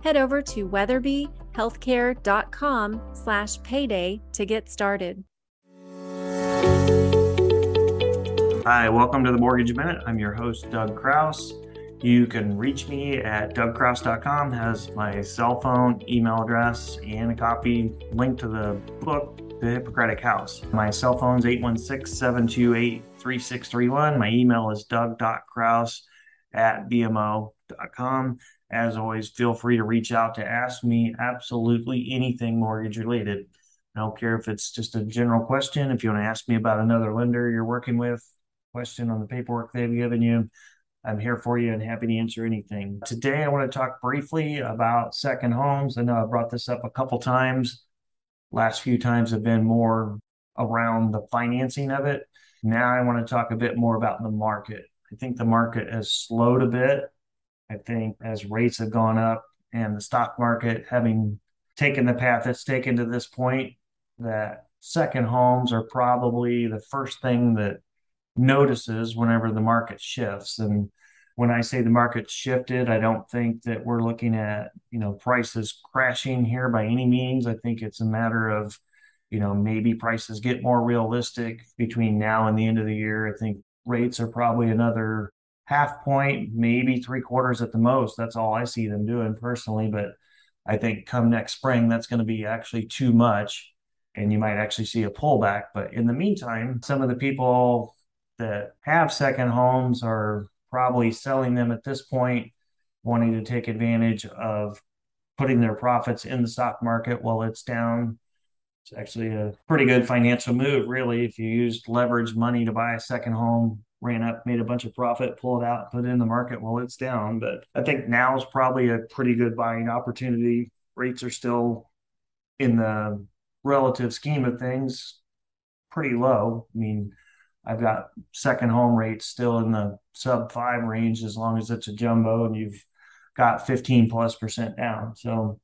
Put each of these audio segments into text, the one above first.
head over to weatherbyhealthcare.com slash payday to get started. Hi, welcome to the Mortgage Minute. I'm your host, Doug Crouse. You can reach me at dougcrouse.com, has my cell phone, email address, and a copy link to the book, The Hippocratic House. My cell phone is 816 728 3631. My email is doug.crouse at bmo.com. As always, feel free to reach out to ask me absolutely anything mortgage related. I don't care if it's just a general question. If you want to ask me about another lender you're working with, question on the paperwork they've given you, I'm here for you and happy to answer anything. Today, I want to talk briefly about second homes. I know I brought this up a couple times. Last few times have been more around the financing of it. Now, I want to talk a bit more about the market. I think the market has slowed a bit. I think as rates have gone up and the stock market having taken the path it's taken to this point, that second homes are probably the first thing that notices whenever the market shifts. And when I say the market shifted, I don't think that we're looking at, you know, prices crashing here by any means. I think it's a matter of, you know, maybe prices get more realistic between now and the end of the year. I think rates are probably another half point, maybe three quarters at the most. That's all I see them doing personally. But I think come next spring, that's going to be actually too much. And you might actually see a pullback. But in the meantime, some of the people that have second homes are probably selling them at this point, wanting to take advantage of putting their profits in the stock market while it's down. It's actually a pretty good financial move, really. If you used leverage money to buy a second home, ran up, made a bunch of profit, pull it out, put it in the market while it's down. But I think now is probably a pretty good buying opportunity. Rates are still in the relative scheme of things pretty low. I mean, I've got second home rates still in the sub five range as long as it's a jumbo and you've got 15 plus percent down. So,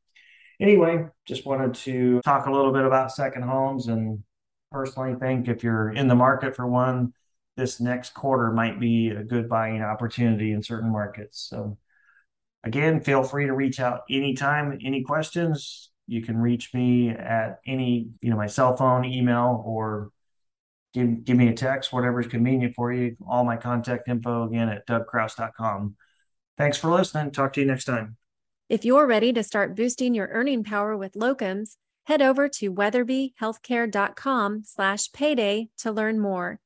anyway, just wanted to talk a little bit about second homes and personally think if you're in the market for one, this next quarter might be a good buying opportunity in certain markets. So, again, feel free to reach out anytime, any questions. You can reach me at any, you know, my cell phone, email, or give, give me a text, whatever is convenient for you. All my contact info again at dougcrouse.com. Thanks for listening. Talk to you next time. If you're ready to start boosting your earning power with locums, head over to weatherbyhealthcare.com slash payday to learn more.